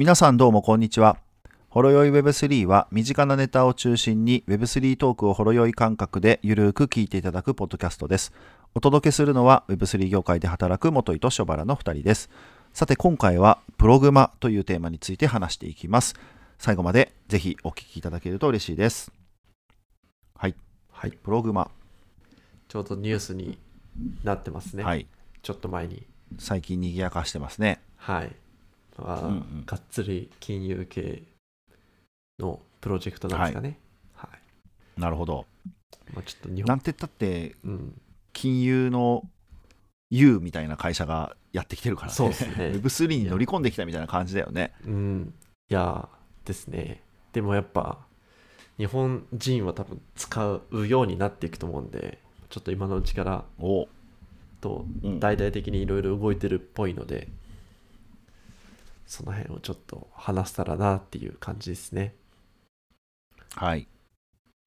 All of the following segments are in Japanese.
皆さんどうもこんにちは。ほろよい Web3 は身近なネタを中心に Web3 トークをほろよい感覚でゆるーく聞いていただくポッドキャストです。お届けするのは Web3 業界で働く元井と諸原の2人です。さて今回はプログマというテーマについて話していきます。最後までぜひお聞きいただけると嬉しいです。はい。はい、プログマ。ちょうどニュースになってますね。はい。ちょっと前に。最近賑やかしてますね。はい。まあうんうんがっつり金融系のプロジェクトなんですかね。はい。なるほど。まあ、ちょっと日本、なんて言ったってうん、金融の U みたいな会社がやってきてるからね。そうですね Web3 に乗り込んできたみたいな感じだよね。うん、いやーですね。でもやっぱ、日本人は多分使うようになっていくと思うんで、ちょっと今のうちからおとうん大々的にいろいろ動いてるっぽいので、その辺をちょっと話せたらなっていう感じですね。はい。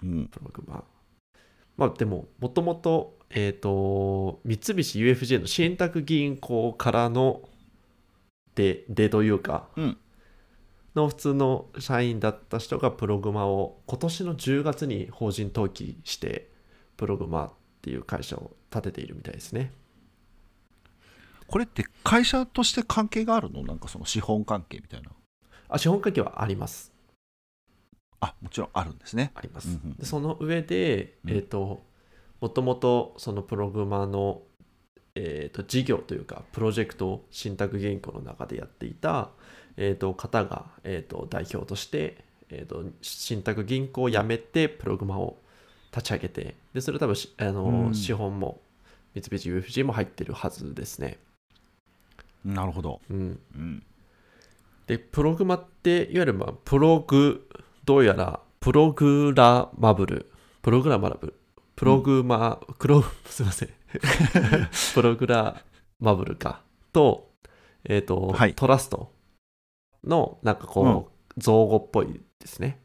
うん。プログマ。まあでも、もともと、えっ、と、三菱 UFJ の信託銀行からので、でというか、うんの普通の社員だった人がプログマを今年の10月に法人登記して、プログマっていう会社を立てているみたいですね。これって会社として関係があるの？なんかその資本関係みたいな。あ、資本関係はあります。あ、もちろんあるんですね。あります。うんうんでその上で、うんえっ、と、もともとそのプログマの、えー、と事業というか、プロジェクトを信託銀行の中でやっていた、えー、と方が、えー、と代表として、えー、と信託銀行を辞めて、プログマを立ち上げて、でそれ多分しあの、うん資本も三菱 UFJ も入ってるはずですね。なるほど。うん、うん。で、プログマって、いわゆる、まあ、プログ、どうやら、プログラマブル、プログラマブル、プログマ、クロ、すいません。プログラマブルか。と、えっ、と、はいトラストの、なんかこう、造語っぽいですね。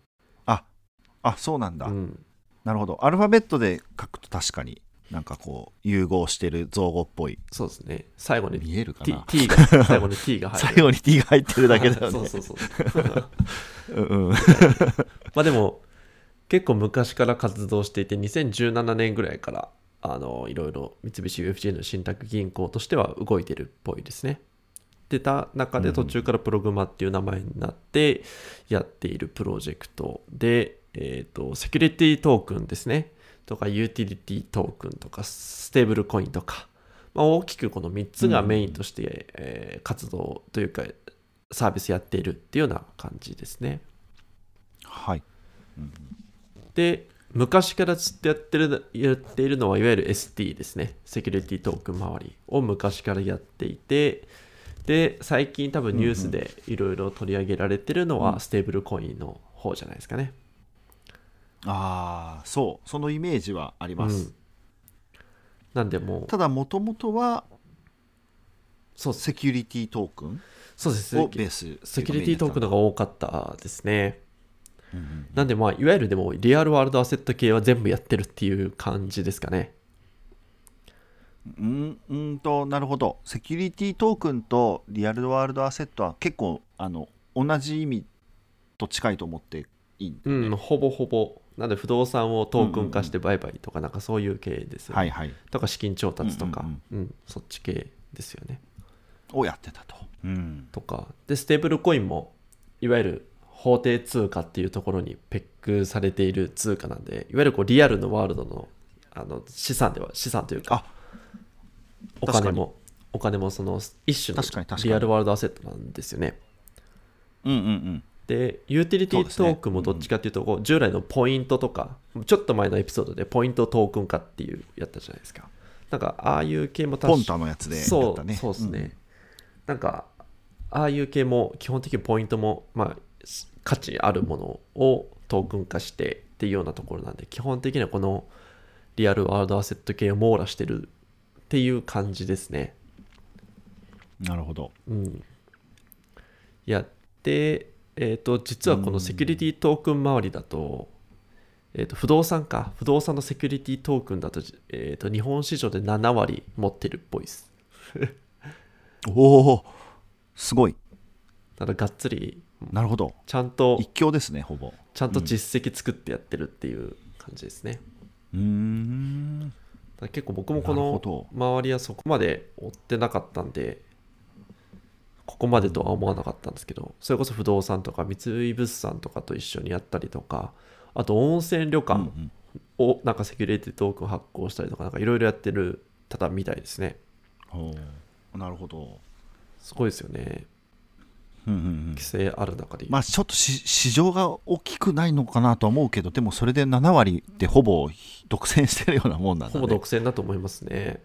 あ、そうなんだ。うん。なるほど。アルファベットで書くと確かになんかこう融合してる造語っぽい。そうですね。最後に見えるかな？T が、最後に T が入る。最後に T が入ってるだけだよね。そうそうそう。うんうん。まあでも結構昔から活動していて2017年ぐらいからあのいろいろ三菱 UFJ の信託銀行としては動いてるっぽいですね。でた中で途中からプログマっていう名前になってやっているプロジェクトで、えー、とセキュリティトークンですねとかユーティリティトークンとかステーブルコインとか、まあ、大きくこの3つがメインとして、えー活動というかサービスやっているっていうような感じですね。はい。で昔からずっとやってるやっているのはいわゆる ST ですね。セキュリティトークン周りを昔からやっていてで最近多分ニュースでいろいろ取り上げられてるのはステーブルコインの方じゃないですかね、ああ、そう。そのイメージはあります。うん。なんでもうただ、もともとはそうセキュリティトークンそうです。をベース。セキュリティトークンのが多かったですね。うんうんなんでまあいわゆるでもリアルワールドアセット系は全部やってるっていう感じですかね。うんうんとなるほど。セキュリティトークンとリアルワールドアセットは結構あの同じ意味と近いと思っていいんね、うんほぼほぼなんで不動産をトークン化して売買とかなんかそういう系ですよね、はいはい。とか資金調達とか、ううんん。そっち系ですよね。をやってたと、うん、とか。でステーブルコインもいわゆる法定通貨っていうところにペックされている通貨なんでいわゆるこうリアルのワールドのあの資産では資産というかお金もお金もその一種のリアルワールドアセットなんですよね。うんうんうんでユーティリティトークンもどっちかっていうとこう従来のポイントとかちょっと前のエピソードでポイントトークン化っていうやったじゃないですか。なんかああいう系も確かポンタのやつでね。そうですね、なんかああいう系も基本的にポイントもまあ価値あるものをトークン化してっていうようなところなんで基本的にはこのリアルワールドアセット系を網羅してるっていう感じですね。なるほど。うん。やってえっ、と実はこのセキュリティトークン周りだと,、えー、と不動産か。不動産のセキュリティトークンだと,、えー、と日本市場で7割持ってるっぽいです。おおすごい。だからがっつりなるほど。ちゃんと一強ですねほぼ。ちゃんと実績作ってやってるっていう感じですね、うーん。結構僕もこのど。周りはそこまで追ってなかったんでここまでとは思わなかったんですけどそれこそ不動産とか三井物産とかと一緒にやったりとかあと温泉旅館をなんかセキュリティトークン発行したりとかなんかいろいろやってる方みたいですね。なるほど。すごいですよね。うんうんうん。規制ある中で、まあちょっとし市場が大きくないのかなとは思うけどでもそれで7割ってほぼ独占してるようなもんなんだね。ほぼ独占だと思いますね。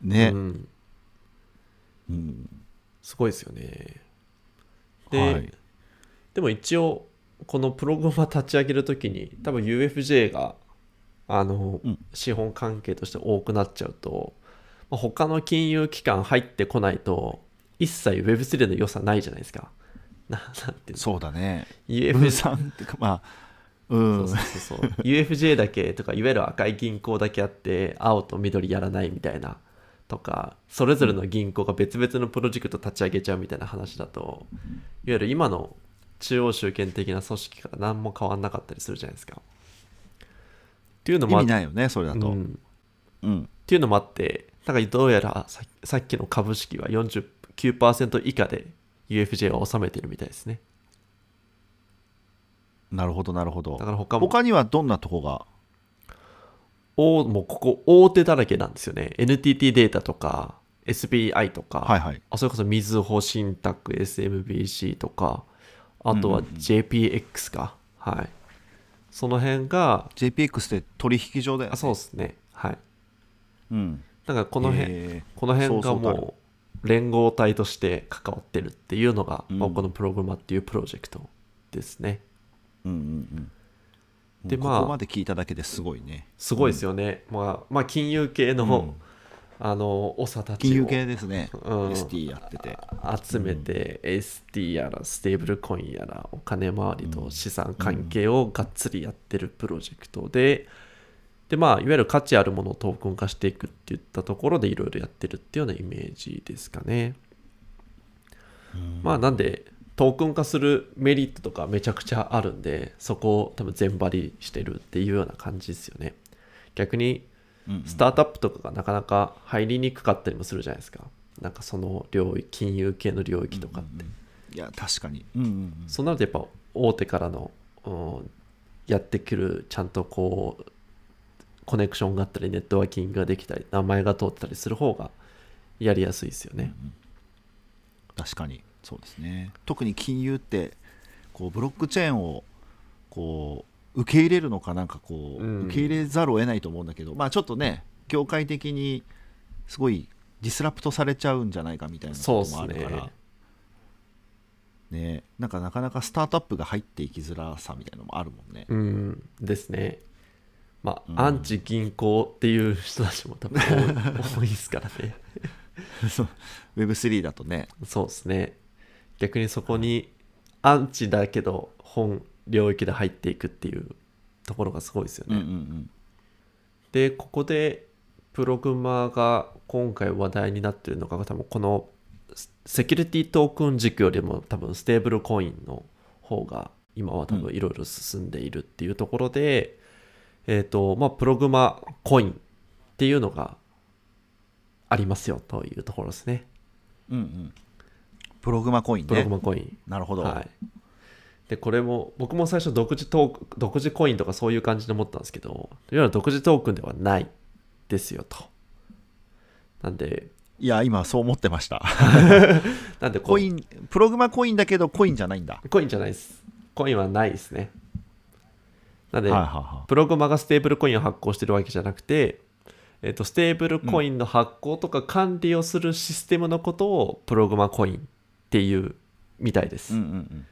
ね、うん、うんすごいですよね。で、はい。でも一応このプログラマ立ち上げるときに多分 UFJ があの、うん。資本関係として多くなっちゃうと、まあ他の金融機関入ってこないと一切 Web3 の良さないじゃないですか。ななんていうの？そうだね。UFJ 分散ってかまあうん。そうそうそうそう。UFJ だけとかいわゆる赤い銀行だけあって青と緑やらないみたいなとかそれぞれの銀行が別々のプロジェクト立ち上げちゃうみたいな話だといわゆる今の中央集権的な組織から何も変わんなかったりするじゃないですか。っていうのも意味ないよねそれだと、うん。うん。っていうのもあってだからどうやらささっきの株式は49%以下で UFJ は収めてるみたいですね。なるほどなるほど。だから他も他にはどんなとこがおもうここ大手だらけなんですよね。NTT データとか SBI とか、はいはい。あそれこそみずほ信託 SMBC とかあとはうんうんうん。JPX か、はい。その辺が JPX って取引所だよね。あそうですね。はい。うん。だからこの辺、へこの辺がもう連合体として関わってるっていうのが、うん。まあこのプログラマっていうプロジェクトですね。ーうんうんうんでまあ。ここまで聞いただけですごいね。すごいですよね、まあ、まあ金融系の、うん。あの長たちを。金融系ですね、うん。ST やってて。集めて ST やらステーブルコインやらお金回りと資産関係をがっつりやってるプロジェクトで、でまあいわゆる価値あるものをトークン化していくっていったところでいろいろやってるっていうようなイメージですかね。まあなんでトークン化するメリットとかめちゃくちゃあるんでそこを多分全張りしてるっていうような感じですよね。逆にうんうんスタートアップとかがなかなか入りにくかったりもするじゃないですか。なんかその領域、金融系の領域とかって。いや確かにうんうんうんそうなるとやっぱ大手からの、うんやってくるちゃんとこうコネクションがあったりネットワーキングができたり名前が通ってたりする方がやりやすいですよね。確かにそうですね特に金融ってこうブロックチェーンをこう受け入れるのかなんかこう、うん受け入れざるを得ないと思うんだけどまあちょっとね業界的にすごいディスラプトされちゃうんじゃないかみたいなそうことですねもあるから。ねなんかなかなかスタートアップが入っていきづらさみたいなのもあるもんね。うんですね。まあ、うんアンチ銀行っていう人たちも多分多い 多いですからね。そう Web3 だとね。そうですね。逆にそこにアンチだけど本領域で入っていくっていうところがすごいですようんね。うんうん。でここでプログマが今回話題になってるのが多分このセキュリティトークン軸よりも多分ステーブルコインの方が今は多分いろいろ進んでいるっていうところで、えっ、とまあプログマコインっていうのがありますよというところですね。うんうんプログマコインプログね。マコイン、なるほど。はいでこれも僕も最初独自トーク独自コインとかそういう感じで思ったんですけどいわゆる独自トークンではないですよとなんでいや、今そう思ってました。なんでコイン、プログマコインだけどコインじゃないんだ。コインじゃないですコインはないですねなんで、はいはいはプログマがステーブルコインを発行してるわけじゃなくて、えっとステーブルコインの発行とか管理をするシステムのことをプログマコインっていうみたいです、い。うんうんうん。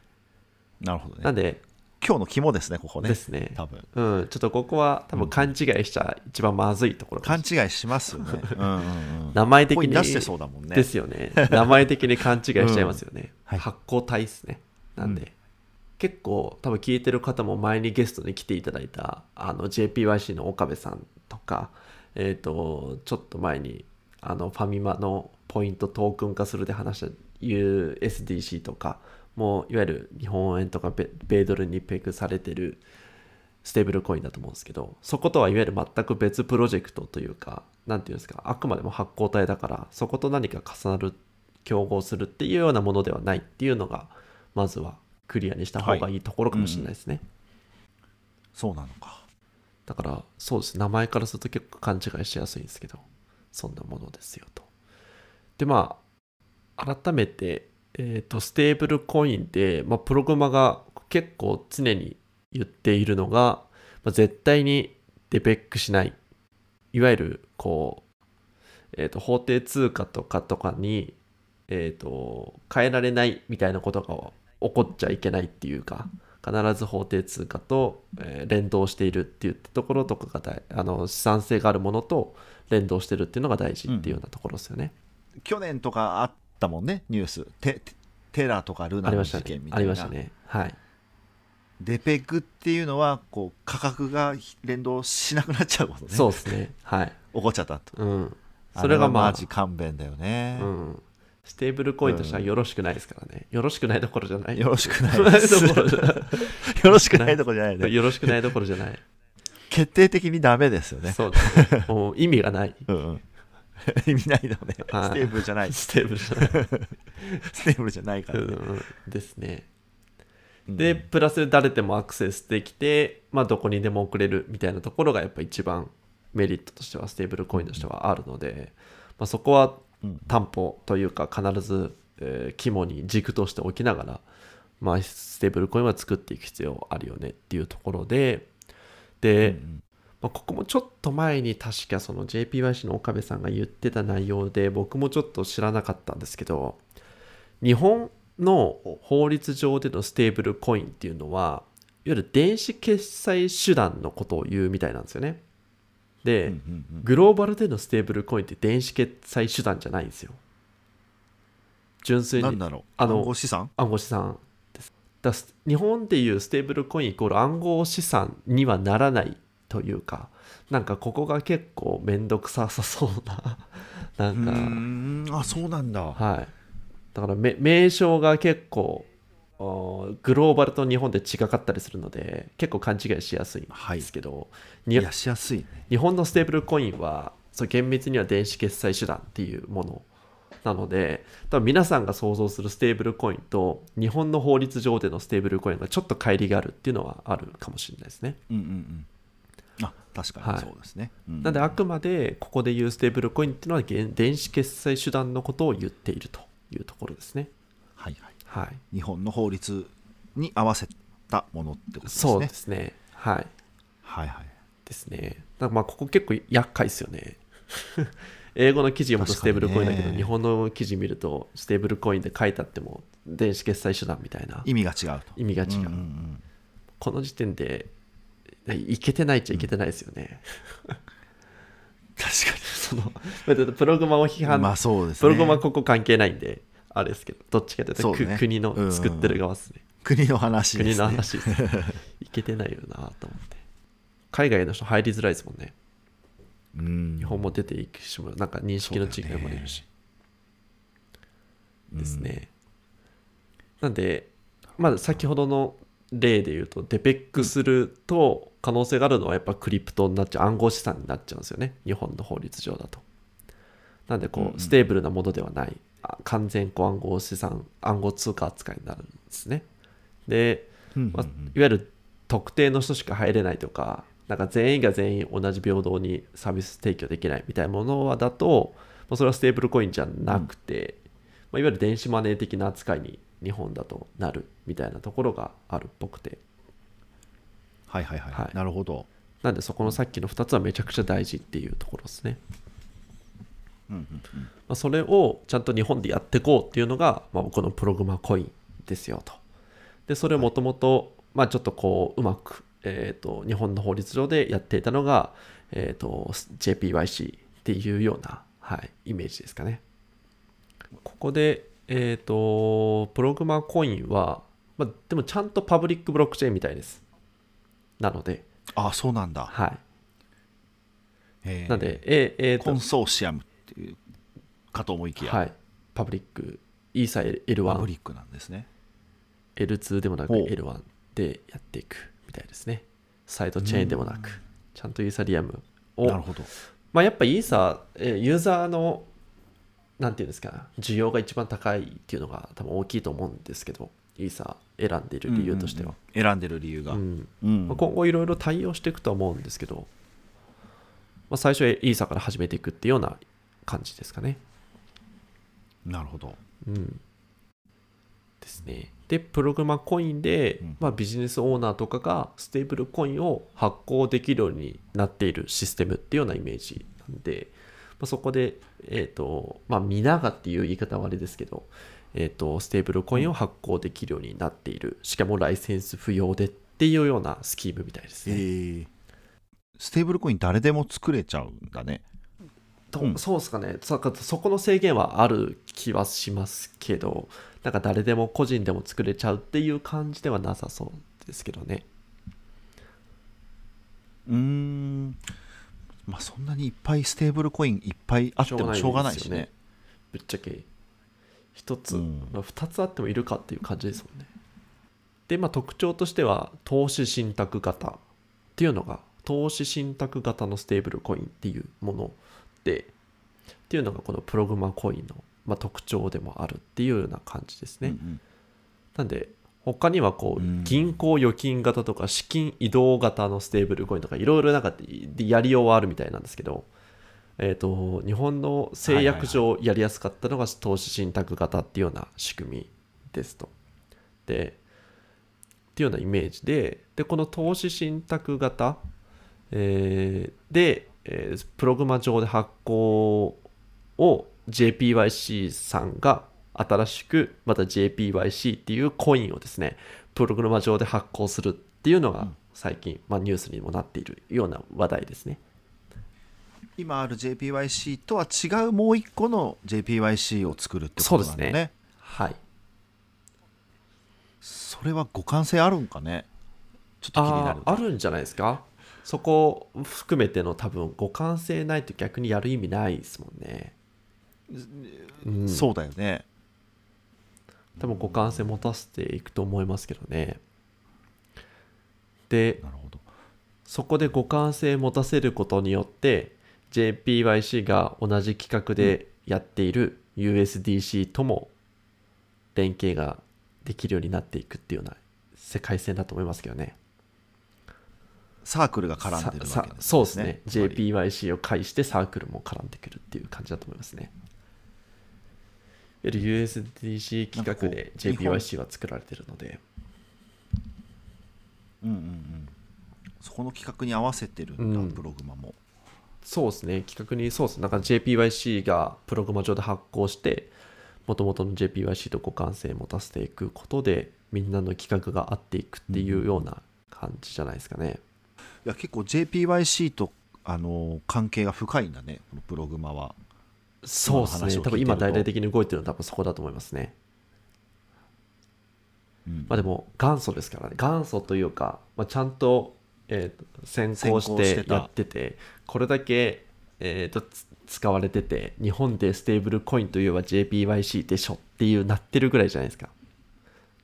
なるほどね。なんで今日の肝ですね、ここね。ですね多分。うん、ちょっとここは多分勘違いしちゃ一番まずいところかもしれない勘違いしますよね。うんうんうん。名前的に出してそうだもんね。ですよね名前的に勘違いしちゃいますよね、はい発行体ですねなんで、うん結構多分聞いてる方も前にゲストに来ていただいたあの JPYC の岡部さんとかえっ、とちょっと前にあのファミマのポイントトークン化するで話した USDC とかもういわゆる日本円とか米米ドルにペグされてるステーブルコインだと思うんですけどそことはいわゆる全く別プロジェクトというかなんていうんですかあくまでも発行体だからそこと何か重なる競合するっていうようなものではないっていうのがまずはクリアにした方がい。いところかもしれないですね、そうなのか。だからそうです。名前からすると結構勘違いしやすいんですけどそんなものですよと。でまあ改めて、えー、とステーブルコインで、まあ、プログマが結構常に言っているのが、まあ、絶対にデペックしないいわゆるこう、えー、と法定通貨とかとかに、えー、と変えられないみたいなことが起こっちゃいけないっていうか必ず法定通貨と、えー連動しているっていうところとかが大あの資産性があるものと連動してるっていうのが大事っていうようなところですよね。去年とかあったもんねニューステテテラとかルナの事件み。たいなありましたね。はい。デペグっていうのはこう価格が連動しなくなっちゃうことねそうですね。はい。起こっちゃったとうん。それがまああマジ勘弁だよね、うん。ステーブルコインとしてはよろしくないですからね。よろしくないどころじゃない。よろしくないですどころじゃよろしくないとこじゃないね よろしくないどころじゃない。決定的にダメですよねそうですね。もう意味がない。うんう ん意味ないのね。はい ステーブルじゃない。ステーブルじゃない。ステーブルじゃない からね、うんですね。うん。で、プラス誰でもアクセスできて、まあ、どこにでも送れるみたいなところがやっぱ一番メリットとしてはステーブルコインとしてはあるので、まあ、そこはうん。担保というか必ず、えー肝に軸として置きながら、まあ、ステーブルコインは作っていく必要あるよねっていうところでで、うんまあ、ここもちょっと前に確かその JPYC の岡部さんが言ってた内容で僕もちょっと知らなかったんですけど日本の法律上でのステーブルコインっていうのはいわゆる電子決済手段のことを言うみたいなんですよね。で、グローバルでのステーブルコインって電子決済手段じゃないんですよ。純粋にあの暗号資産？暗号資産です。だす日本でいうステーブルコインイコール暗号資産にはならないというかなんかここが結構めんどくささそうな なうんかあそうなんだ。はい。だからめ名称が結構おグローバルと日本で違かったりするので結構勘違いしやすいんですけど、にいやしやすいね。日本のステーブルコインはそう厳密には電子決済手段っていうものなので多分皆さんが想像するステーブルコインと日本の法律上でのステーブルコインがちょっと乖離があるっていうのはあるかもしれないですね。うんうんうんあ確かはいにそうですね、うんなんであくまでここで言うステーブルコインっていうのは現電子決済手段のことを言っているというところですね。はいはいはい。日本の法律に合わせたものってことですねそうですね。はい。はいはいですね。だからまあここ結構厄介ですよね。英語の記事読むとステーブルコインだけど、ね日本の記事見るとステーブルコインで書いてあっても電子決済手段みたいな意味が違うと意味が違う。んんんこの時点でいけてないっちゃいけてないですよね。確そのだってプログマを批判、かにまあそうですねプログマはここ関係ないんで、あれですけど、どっちかというと、そうねく国の作ってる側ですね。国の話で国すねの話です、ね。いけてないよなと思って。海外の人入りづらいですもんね。うん日本も出ていくしもなんか認識の違いもあるし、ですね、なんでまず先ほどの例で言うとデペッグすると可能性があるのはやっぱクリプトになっちゃう暗号資産になっちゃうんですよね。日本の法律上だと。なんでこうステーブルなものではない。あ完全こう暗号資産暗号通貨扱いになるんですね。でまあ、いわゆる特定の人しか入れないとかなんか全員が全員同じ平等にサービス提供できないみたいなものはだと、まあ、それはステーブルコインじゃなくて、まあ、いわゆる電子マネー的な扱いに日本だとなるみたいなところがあるっぽくてはいはいはい、はい。なるほど、なんでそこのさっきの2つはめちゃくちゃ大事っていうところですね、うんうんうん。まあ、それをちゃんと日本でやっていこうっていうのが、まあ、このプログマコインですよと。でそれをもともとまあちょっとこううまくえー、と日本の法律上でやっていたのが、えー、と JPYC っていうような、はい、イメージですかね。ここで、えー、とプログマコインは、まあ、でもちゃんとパブリックブロックチェーンみたいです。なので、あそうなんだ。はい。へーなんで、えーえーと。コンソーシアムっていうかと思いきや、はい、パブリック、イーサ L1 パブリックなんですね。L2 でもなくほう。L1 でやっていくみたいですね。サイドチェーンでもなく。ちゃんとイーサリアムを。なるほど。まあ、やっぱイーサーユーザーの、なんていうんですか、需要が一番高いっていうのが多分大きいと思うんですけど、イーサー選んでいる理由としては。うんうんうん選んでる理由が、うんうんまあ今後いろいろ対応していくとは思うんですけど、まあ、最初はイーサーから始めていくっていうような感じですかね。なるほどうん。ですね。で、プログマコインで、うんまあ、ビジネスオーナーとかがステーブルコインを発行できるようになっているシステムっていうようなイメージなんで、まあ、そこで、えっ、と、まあ、皆がっていう言い方はあれですけど、えっ、と、ステーブルコインを発行できるようになっている、しかもライセンス不要でっていうようなスキームみたいですえね。ーステーブルコイン誰でも作れちゃうんだね。とうん。そうですかね。そそこの制限はある気はしますけどなんか誰でも個人でも作れちゃうっていう感じではなさそうですけどね。うーん。まあそんなにいっぱいステーブルコインいっぱいあってもしょうがないしね。ぶっちゃけ一つ、うん。まあ、二つあってもいるかっていう感じですもんね。でまあ特徴としては投資信託型っていうのが投資信託型のステーブルコインっていうものでっていうのがこのプログマコインの、まあ、特徴でもあるっていうような感じですね、うんうん。なんで他にはこううん。銀行預金型とか資金移動型のステーブルコインとかいろいろなんかやりようはあるみたいなんですけど、えー、と日本の制約上やりやすかったのが投資信託型っていうような仕組みですと。でっていうようなイメージででこの投資信託型、えーで、えープログマ上で発行を JPYC さんが新しくまた JPYC っていうコインをですねプログラマ上で発行するっていうのが最近、まあ、ニュースにもなっているような話題ですね。今ある JPYC とは違うもう一個の JPYC を作るってことなんだそうですね。はい。それは互換性あるんかね？ちょっと気になる。あるんじゃないですか？そこ含めての多分互換性ないと逆にやる意味ないですもんね。うん、そうだよね。多分互換性持たせていくと思いますけどね。で、なるほど。そこで互換性持たせることによって JPYC が同じ企画でやっている USDC とも連携ができるようになっていくっていうような世界線だと思いますけどね。サークルが絡んでるわけですさねさそうですね。JPYC を介してサークルも絡んでくるっていう感じだと思いますね。いわゆる USDC 企画で JPYC は作られてるので、うんうんうん。そこの企画に合わせてるんだ、うん。プログマもそうですね、企画にそうですね、なんか JPYC がプログマ上で発行して、もともとの JPYC と互換性を持たせていくことで、みんなの企画が合っていくっていうような感じじゃないですかね。いや結構 JPYC とあの関係が深いんだね。このプログマは。そうですね、多分今大々的に動いてるのは多分そこだと思いますね。うん。まあでも元祖ですからね。元祖というか、まあ、ちゃんと,、えーと先行ししてやっててこれだけ、えーとつ使われてて日本でステーブルコインといえば JPYC でしょっていうなってるぐらいじゃないですか。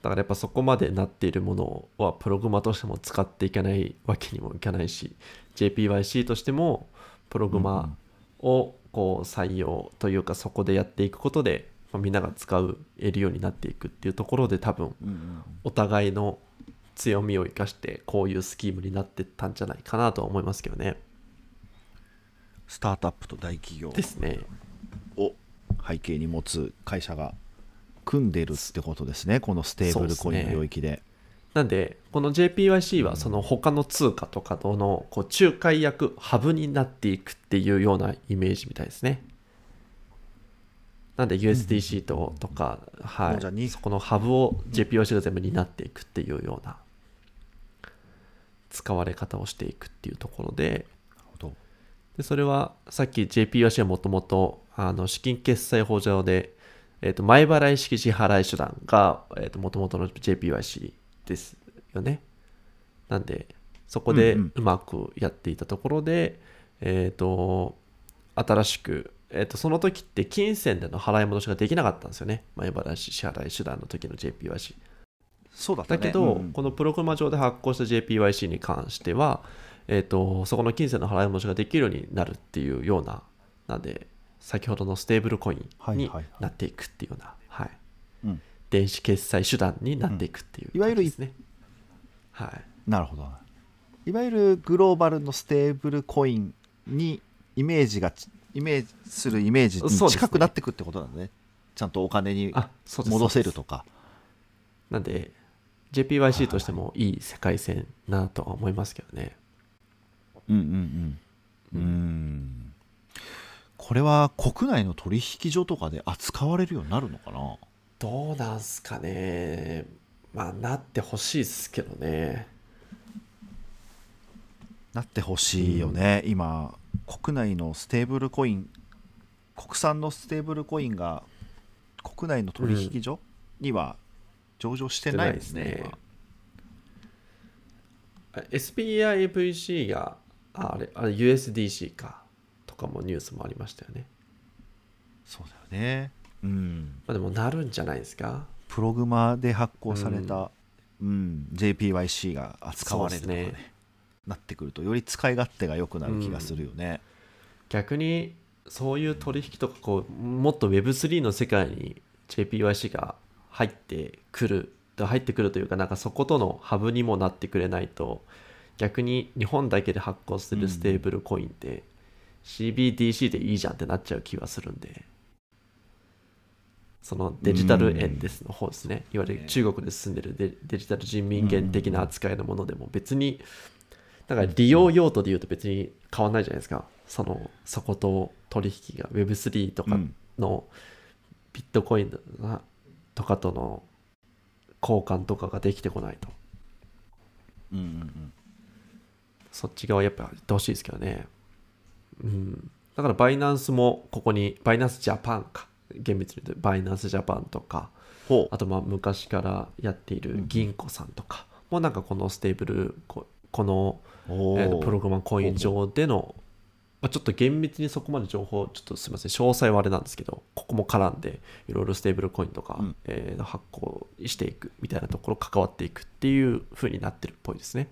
だからやっぱそこまでなっているものはプログマとしても使っていかないわけにもいかないし JPYC としてもプログマをこう採用というかそこでやっていくことで、まあ、みんなが使う得るようになっていくっていうところで多分お互いの強みを生かしてこういうスキームになってったんじゃないかなとは思いますけどね。スタートアップと大企業ですね。を背景に持つ会社が組んでるってことですねこのステーブルコインの領域でなんでこの JPYC はその他の通貨とかとのこう仲介役ハブになっていくっていうようなイメージみたいですね。なんで USDC ととか、はい、もうじゃあにそこのハブを JPYC が全部担っていくっていうような使われ方をしていくっていうところで、でそれはさっき JPYC はもともとあの資金決済法上で、えー、と前払い式支払い手段がもともとの JPYC ですよね。なんでそこでうんうんうまくやっていたところで、えっ、と新しく、えー、とその時って金銭での払い戻しができなかったんですよね。前払い支払い手段の時の JPYC。そうだったね。だけど、うんこのプログラマ上で発行した JPYC に関しては、えー、とそこの金銭の払い戻しができるようになるっていうようななんで先ほどのステーブルコインになっていくっていうような、はい。うん。電子決済手段になっていくっていううん。いわゆるですね、はい。なるほど。いわゆるグローバルのステーブルコインにイメージがちイメージするイメージに近くなってくってことなんだね。ちゃんとお金に戻せるとか。なんで JPYC としてもいい世界線なとは思いますけどね、うんうんうん。うん。これは国内の取引所とかで扱われるようになるのかな？どうなんすかね。まあなってほしいですけどね。なってほしいよね、今国内のステーブルコイン国産のステーブルコインが国内の取引所には上場してないですね,、してないですね。SBIVC がああれあれ USDC かとかもニュースもありましたよね、そうだよね。うん。まあ、でもなるんじゃないですか。プログマで発行された、うん。JPYC が扱われるとかねね。なってくるとより使い勝手が良くなる気がするよね、逆にそういう取引とかこうもっと Web3 の世界に JPYC が入ってくる入ってくるというかなんかそことのハブにもなってくれないと逆に日本だけで発行するステーブルコインって CBDC でいいじゃんってなっちゃう気はするんでそのデジタル円ですの方ですね。いわゆる中国で進んでるデデジタル人民元的な扱いのものでも別にだから利用用途で言うと別に変わんないじゃないですか。そのそこと取引が Web3 とかうん。のビットコインがとかとの交換とかができてこないと。うんうんうんそっち側やっぱやってほしいですけどね。うん。だからバイナンスもここにバイナンスジャパンか。厳密に言うとバイナンスジャパンとか。ほう。あとまあ昔からやっている銀行さんとか。もなんかこのステーブルここのえーとプログラマコイン上での、まあ、ちょっと厳密にそこまで情報ちょっとすみません詳細はあれなんですけどここも絡んでいろいろステーブルコインとか、うん。えー発行していくみたいなところ関わっていくっていう風になってるっぽいですね。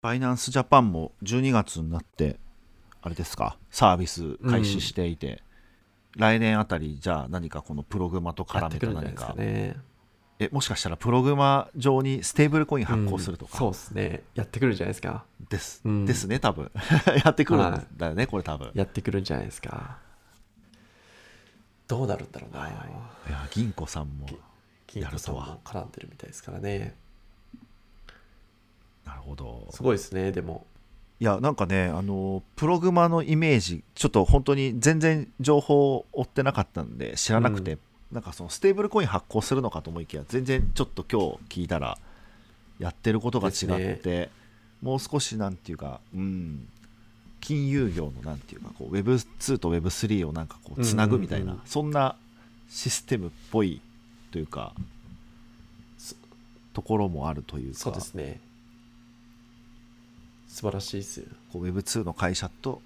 バイナンスジャパンも12月になってあれですかサービス開始していて、来年あたりじゃあ何かこのプログマとや絡める何か。かねえもしかしたらプログマ上にステーブルコイン発行するとか、うんそうですね。やってくるんじゃないですか。です、うん。ですね多分。やってくるんはいだよね、これ多分。やってくるんじゃないですか。どうなるんだろうな、いや銀行さんもやるとは。も絡んでるみたいですからね。なるほど。すごいですねでも。いやなんかねあのプログマのイメージちょっと本当に全然情報を追ってなかったんで知らなくて、なんかそのステーブルコイン発行するのかと思いきや全然ちょっと今日聞いたらやってることが違って、ですもう少しなんていうかうん金融業のなんていうかこう Web2 と Web3 をなんかこうつなぐみたいな、うんうん。うんそんなシステムっぽいというかところもあるというかそうですね。素晴らしいですよ。こう Web2 の会社と、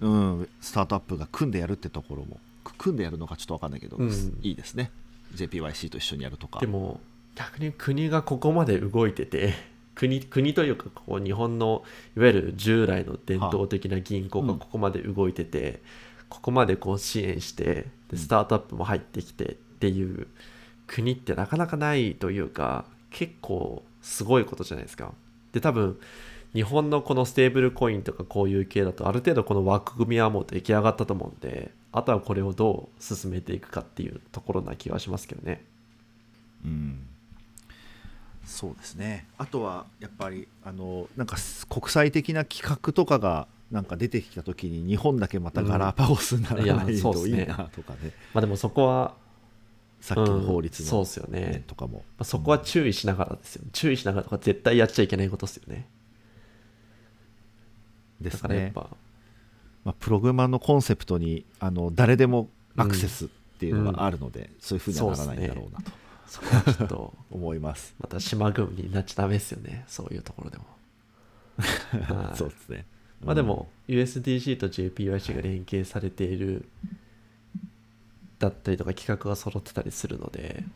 うん、スタートアップが組んでやるってところもく組んでやるのかちょっと分かんないけど、うん。いいですね。JPYC と一緒にやるとか。でも逆に国がここまで動いてて 国国というかこう日本のいわゆる従来の伝統的な銀行がうん。ここまで動いてて、ここまでこう支援してでスタートアップも入ってきてっていう国ってなかなかないというか結構すごいことじゃないですか。で多分日本のこのステーブルコインとかこういう系だとある程度この枠組みはもう出来上がったと思うんであとはこれをどう進めていくかっていうところな気がしますけどね。うん。そうですね。あとはやっぱりあのなんか国際的な企画とかがなんか出てきた時に日本だけまたガラパゴスにならないといいなとかね。まあでもそこはさっきの法律うんそうのっすよね面とかも、まあ、そこは注意しながらですよ、注意しながらとか絶対やっちゃいけないことですよね。ですね、だからやっぱ、まあ、プログラマーのコンセプトにあの誰でもアクセスっていうのがあるので、そういうふうにはならないんだろうなと。そこはちょっと。思います。また島国になっちゃダメですよね。そういうところでも。はい。そうですね。まあでも USDC と JPYC が連携されているだったりとか企画が揃ってたりするので、ま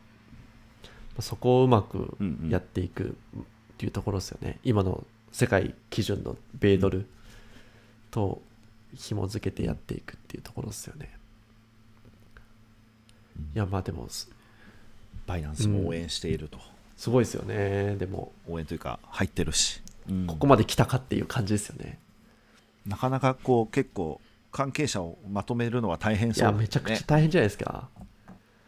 あそこをうまくうんうん。やっていくっていうところですよね、今の世界基準の米ドルと紐付けてやっていくっていうところですよね、いやまあでもすバイナンスも応援していると、すごいですよね。でも応援というか入ってるし、うん。ここまで来たかっていう感じですよね、なかなかこう結構関係者をまとめるのは大変いそう。だねやめちゃくちゃ大変じゃないですか、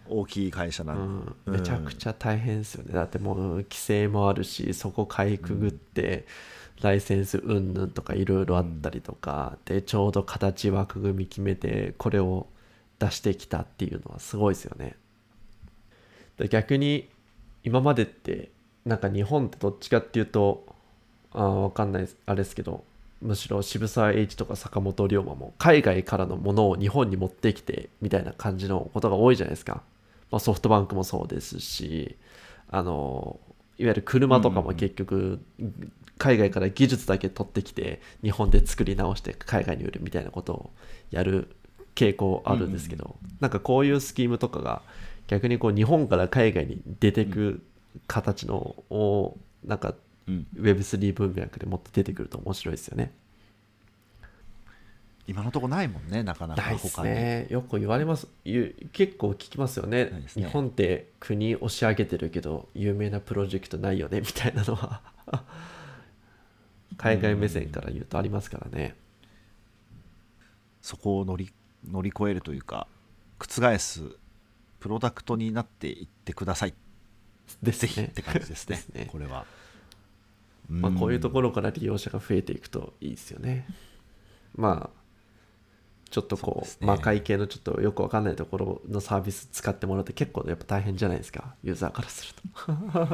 大きい会社なうん。で、ん、めちゃくちゃ大変ですよね。だってもう規制もあるしそこかいくぐって、ライセンス云々とかいろいろあったりとか、でちょうど形枠組み決めてこれを出してきたっていうのはすごいですよね。で逆に今までってなんか日本ってどっちかっていうとあーわかんないです。あれですけどむしろ渋沢栄一とか坂本龍馬も海外からのものを日本に持ってきてみたいな感じのことが多いじゃないですか、まあ、ソフトバンクもそうですしあのいわゆる車とかも結局海外から技術だけ取ってきて日本で作り直して海外に売るみたいなことをやる傾向あるんですけど、なんかこういうスキームとかが逆にこう日本から海外に出てく形のをなんかうん、Web3 文脈でもっと出てくると面白いですよね。今のところないもんねなかなか他に、ね。よく言われます。結構聞きますよね。ね。日本って国押し上げてるけど有名なプロジェクトないよねみたいなのは海外目線から言うとありますからね。そこを乗り乗り越えるというか覆すプロダクトになっていってください。ですね。ぜひって感じですね。ね。これは、まあ、こういうとろころから利用者が増えていくといいですよね。まあちょっとこうね。魔界系のちょっとよくわかんないところのサービス使ってもらって結構やっぱ大変じゃないですか。ユーザーからすると。だ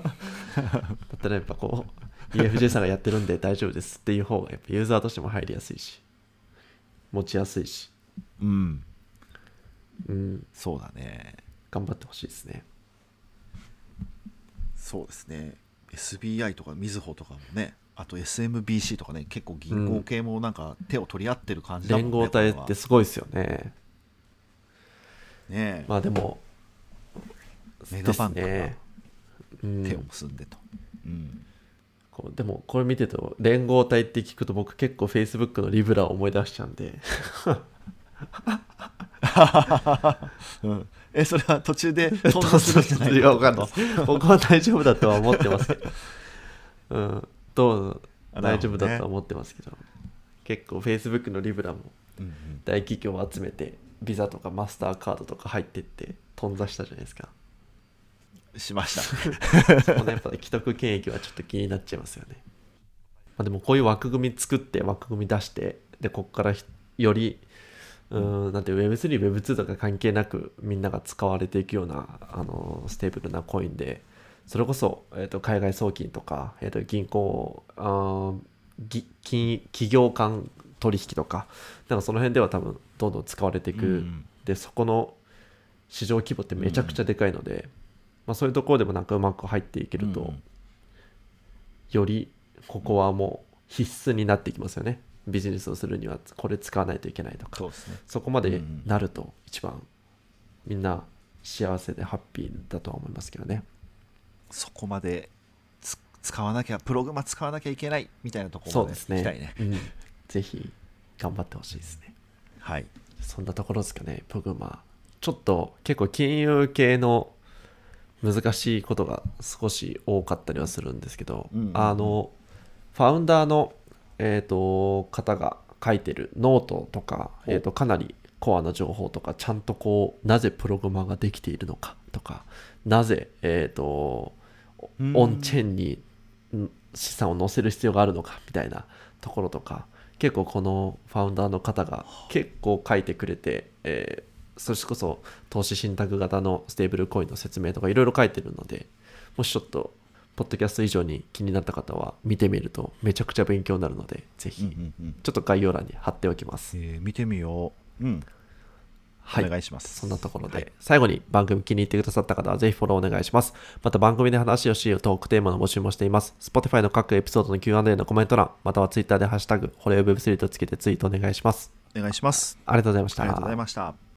ったらやっぱこう EFJ さんがやってるんで大丈夫ですっていう方がやっぱユーザーとしても入りやすいし。持ちやすいし、うん。うん、そうだね。頑張ってほしいですね。そうですね。SBI とかみずほとかもね。あと SMBC とかね。結構銀行系もなんか手を取り合ってる感じだもんね、連合体ってすごいですよね。ねまあでもメガバンクが手を結んでと、うんこうでもこれ見てると連合体って聞くと僕結構 Facebook のリブラを思い出しちゃうんで。うん。えそれは途中で飛んだするんじゃない。です。僕は大丈夫だとは思ってますけど、うん、どう大丈夫だとは思ってますけど。結構 Facebook のリブラも大企業を集めてビザとかマスターカードとか入ってって頓挫したじゃないですかしました。そこのやっぱ既得権益はちょっと気になっちゃいますよね。まあ、でもこういう枠組み作って枠組み出してでここからひよりうーんなんて Web3、Web2 とか関係なくみんなが使われていくようなあのステーブルなコインでそれこそ、えー、と海外送金とか、えー、と銀行あーぎ金企業間取引とかなんかその辺では多分どんどん使われていく、うん。でそこの市場規模ってめちゃくちゃでかいので、まあ、そういうところでもなんかうまく入っていけると、うん。よりここはもう必須になっていきますよね。ビジネスをするにはこれ使わないといけないとか。そうですね。そこまでうんなると一番みんな幸せでハッピーだとは思いますけどね。そこまでつ使わなきゃプログマ使わなきゃいけないみたいなところまでそうですね。行きたいね。うん、ぜひ頑張ってほしいですね。はい。そんなところですかねプグマ。ちょっと結構金融系の難しいことが少し多かったりはするんですけど、うんうんうん。あのファウンダーの、えー、と方が書いてるノートとか、えー、とかなりコアな情報とかちゃんとこうなぜプログマができているのかとかなぜ、えー、とうん。オンチェーンにん資産を載せる必要があるのかみたいなところとか結構このファウンダーの方が結構書いてくれて、えーそれこそ投資信託型のステーブルコインの説明とかいろいろ書いてるのでもしちょっとポッドキャスト以上に気になった方は見てみるとめちゃくちゃ勉強になるのでぜひ、うんうんうん。ちょっと概要欄に貼っておきます、えー見てみよう。うん。はい。お願いします。そんなところで、はい。最後に番組気に入ってくださった方はぜひフォローお願いします。また番組で話をしようトークテーマの募集もしています。Spotify の各エピソードの Q&A のコメント欄、または Twitter でハッシュタグ、ホレオ Web3 とつけてツイートお願いします。お願いします。ありがとうございました。ありがとうございました